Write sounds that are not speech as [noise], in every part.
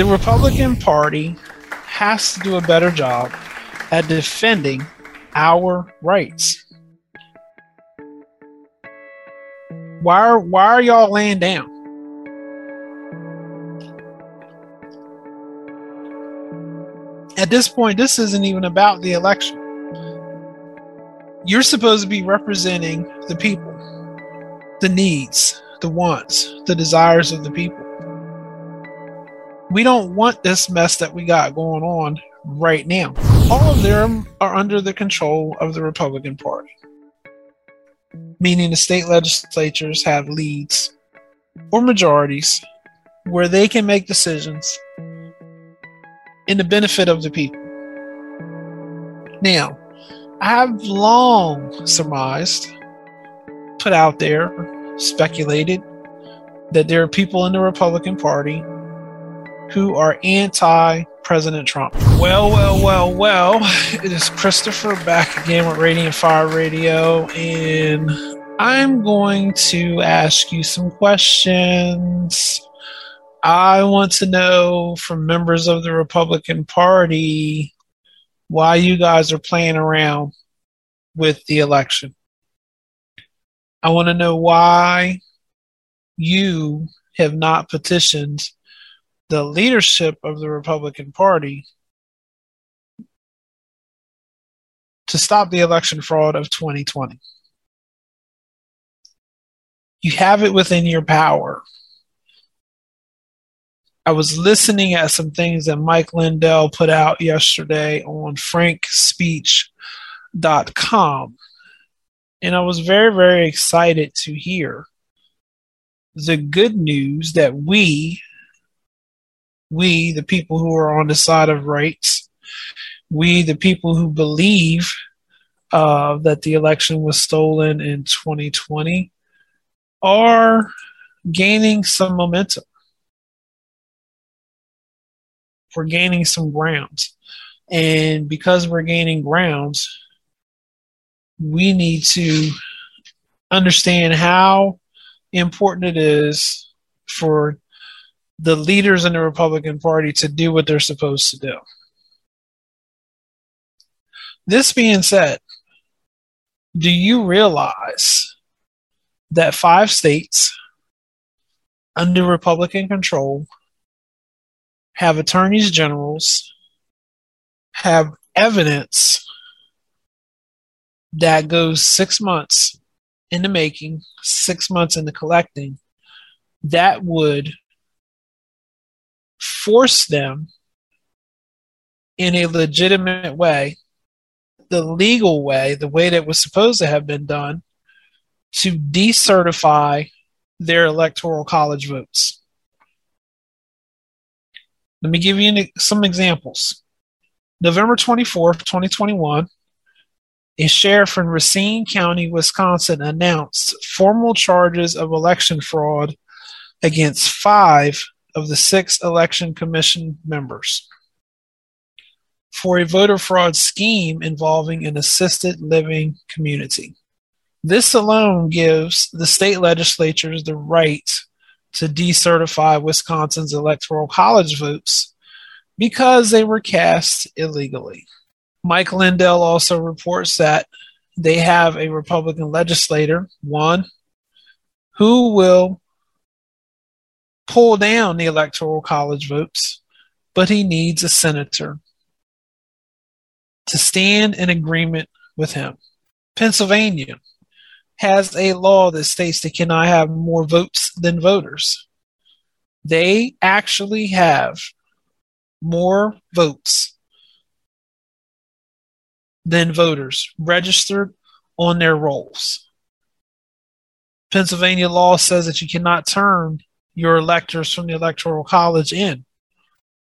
the Republican Party has to do a better job at defending our rights. Why are, why are y'all laying down? At this point, this isn't even about the election. You're supposed to be representing the people, the needs, the wants, the desires of the people. We don't want this mess that we got going on right now. All of them are under the control of the Republican Party, meaning the state legislatures have leads or majorities where they can make decisions in the benefit of the people. Now, I have long surmised, put out there, speculated that there are people in the Republican Party who are anti President Trump. Well, well, well, well, [laughs] it is Christopher back again with Radiant Fire Radio, and I'm going to ask you some questions. I want to know from members of the Republican Party why you guys are playing around with the election. I want to know why you have not petitioned the leadership of the Republican Party to stop the election fraud of 2020. You have it within your power. I was listening at some things that Mike Lindell put out yesterday on frankspeech.com. And I was very, very excited to hear the good news that we we, the people who are on the side of rights, we, the people who believe uh, that the election was stolen in 2020, are gaining some momentum. We're gaining some ground. And because we're gaining ground, we need to understand how important it is for the leaders in the Republican Party to do what they're supposed to do. This being said, do you realize that five states under Republican control have attorneys generals, have evidence that goes six months in the making, six months in the collecting, that would force them in a legitimate way, the legal way, the way that was supposed to have been done, to decertify their electoral college votes. Let me give you some examples. November 24th, 2021, a sheriff in Racine County, Wisconsin announced formal charges of election fraud against five of the six election commission members for a voter fraud scheme involving an assisted living community. This alone gives the state legislatures the right to decertify Wisconsin's electoral college votes because they were cast illegally. Mike Lindell also reports that they have a Republican legislator, one, who will pull down the electoral college votes, but he needs a senator to stand in agreement with him. Pennsylvania has a law that states they cannot have more votes than voters. They actually have more votes than voters registered on their rolls. Pennsylvania law says that you cannot turn your electors from the Electoral College in.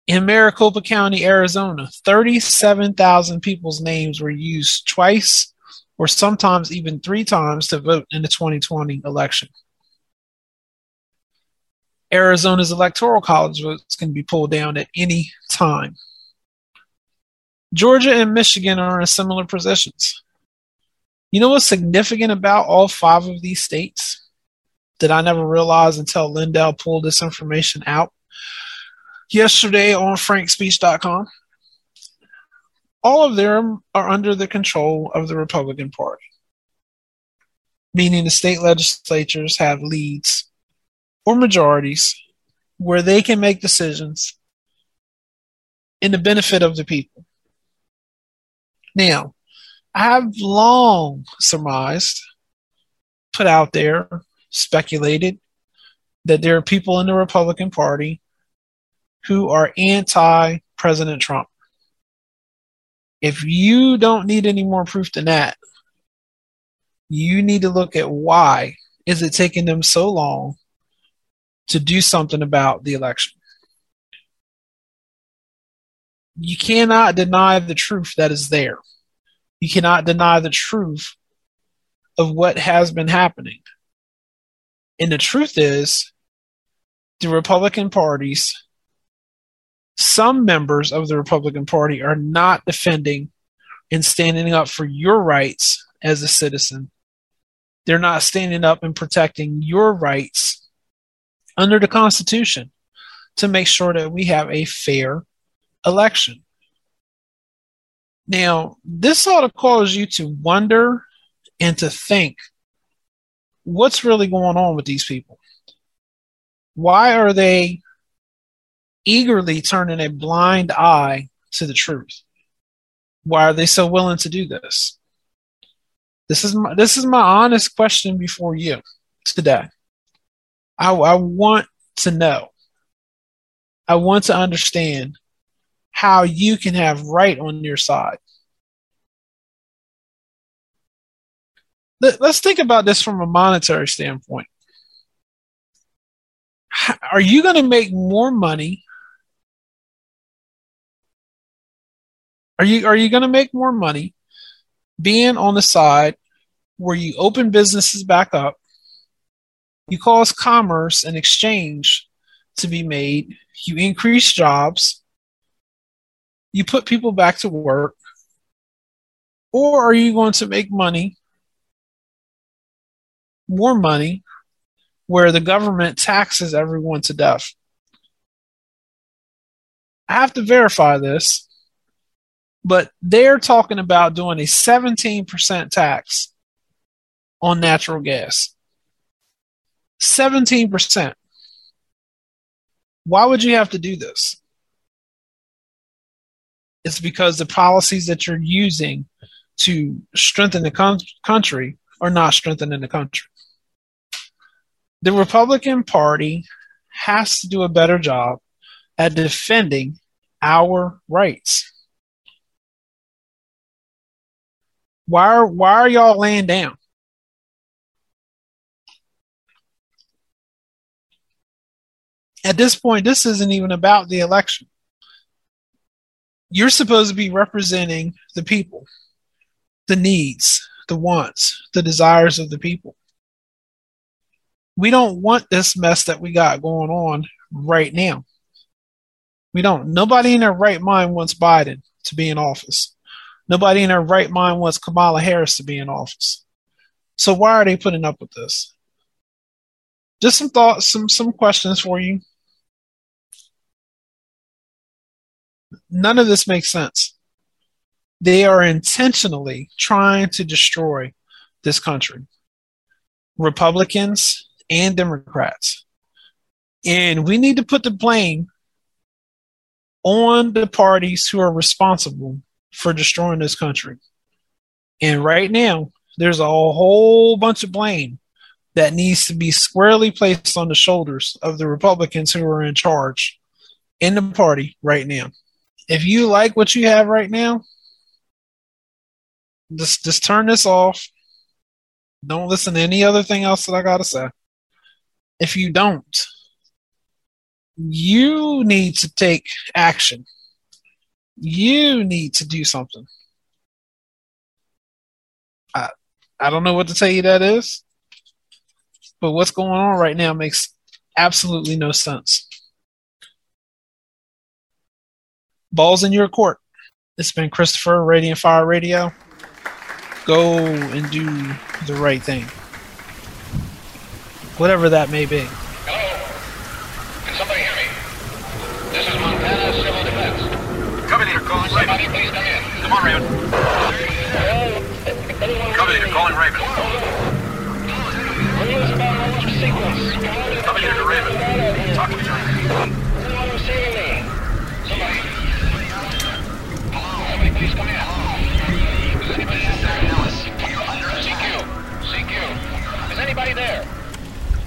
In Maricopa County, Arizona, 37,000 people's names were used twice or sometimes even three times to vote in the 2020 election. Arizona's Electoral College votes can be pulled down at any time. Georgia and Michigan are in similar positions. You know what's significant about all five of these states? That I never realized until Lindell pulled this information out. yesterday on frankspeech.com. All of them are under the control of the Republican Party, meaning the state legislatures have leads or majorities where they can make decisions in the benefit of the people. Now, I have long surmised, put out there, speculated that there are people in the Republican Party who are anti President Trump. If you don't need any more proof than that, you need to look at why is it taking them so long to do something about the election. You cannot deny the truth that is there. You cannot deny the truth of what has been happening. And the truth is, the Republican parties, some members of the Republican Party are not defending and standing up for your rights as a citizen. They're not standing up and protecting your rights under the Constitution to make sure that we have a fair election. Now, this ought to cause you to wonder and to think what's really going on with these people? Why are they eagerly turning a blind eye to the truth? Why are they so willing to do this? This is my, this is my honest question before you today. I, I want to know. I want to understand how you can have right on your side. Let, us think about this from a monetary standpoint. Are you going to make more money? Are you are you going to make more money being on the side where you open businesses back up, you cause commerce and exchange to be made, you increase jobs, you put people back to work, or are you going to make money, more money, where the government taxes everyone to death? I have to verify this, but they're talking about doing a 17% tax on natural gas. 17%. Why would you have to do this? It's because the policies that you're using to strengthen the con- country are not strengthening the country. The Republican Party has to do a better job at defending our rights. Why are, why are y'all laying down? At this point, this isn't even about the election you're supposed to be representing the people, the needs, the wants, the desires of the people. We don't want this mess that we got going on right now. We don't. Nobody in their right mind wants Biden to be in office. Nobody in their right mind wants Kamala Harris to be in office. So why are they putting up with this? Just some thoughts, some some questions for you. None of this makes sense. They are intentionally trying to destroy this country, Republicans and Democrats. And we need to put the blame on the parties who are responsible for destroying this country. And right now, there's a whole bunch of blame that needs to be squarely placed on the shoulders of the Republicans who are in charge in the party right now if you like what you have right now, just just turn this off. Don't listen to any other thing else that I gotta say. If you don't, you need to take action. You need to do something. I I don't know what to tell you that is, but what's going on right now makes absolutely no sense. Balls in your court. It's been Christopher, Radiant Fire Radio. Go and do the right thing. Whatever that may be. Hello? Can somebody hear me? This is Montana Civil Defense. Cover leader calling Somebody Raven. please come in. Come on, Raven. Cover leader calling Raven. News about launch sequence. Cover leader to Raven. Talk to me, Anyone receiving me? Somebody. Somebody please come in. Is anybody out there? Ellis, you're under CQ. CQ. Is anybody there?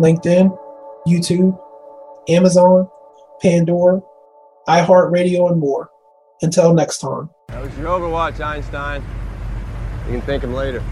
LinkedIn, YouTube, Amazon, Pandora, iHeartRadio, and more. Until next time. That was your Overwatch, Einstein. You can thank him later.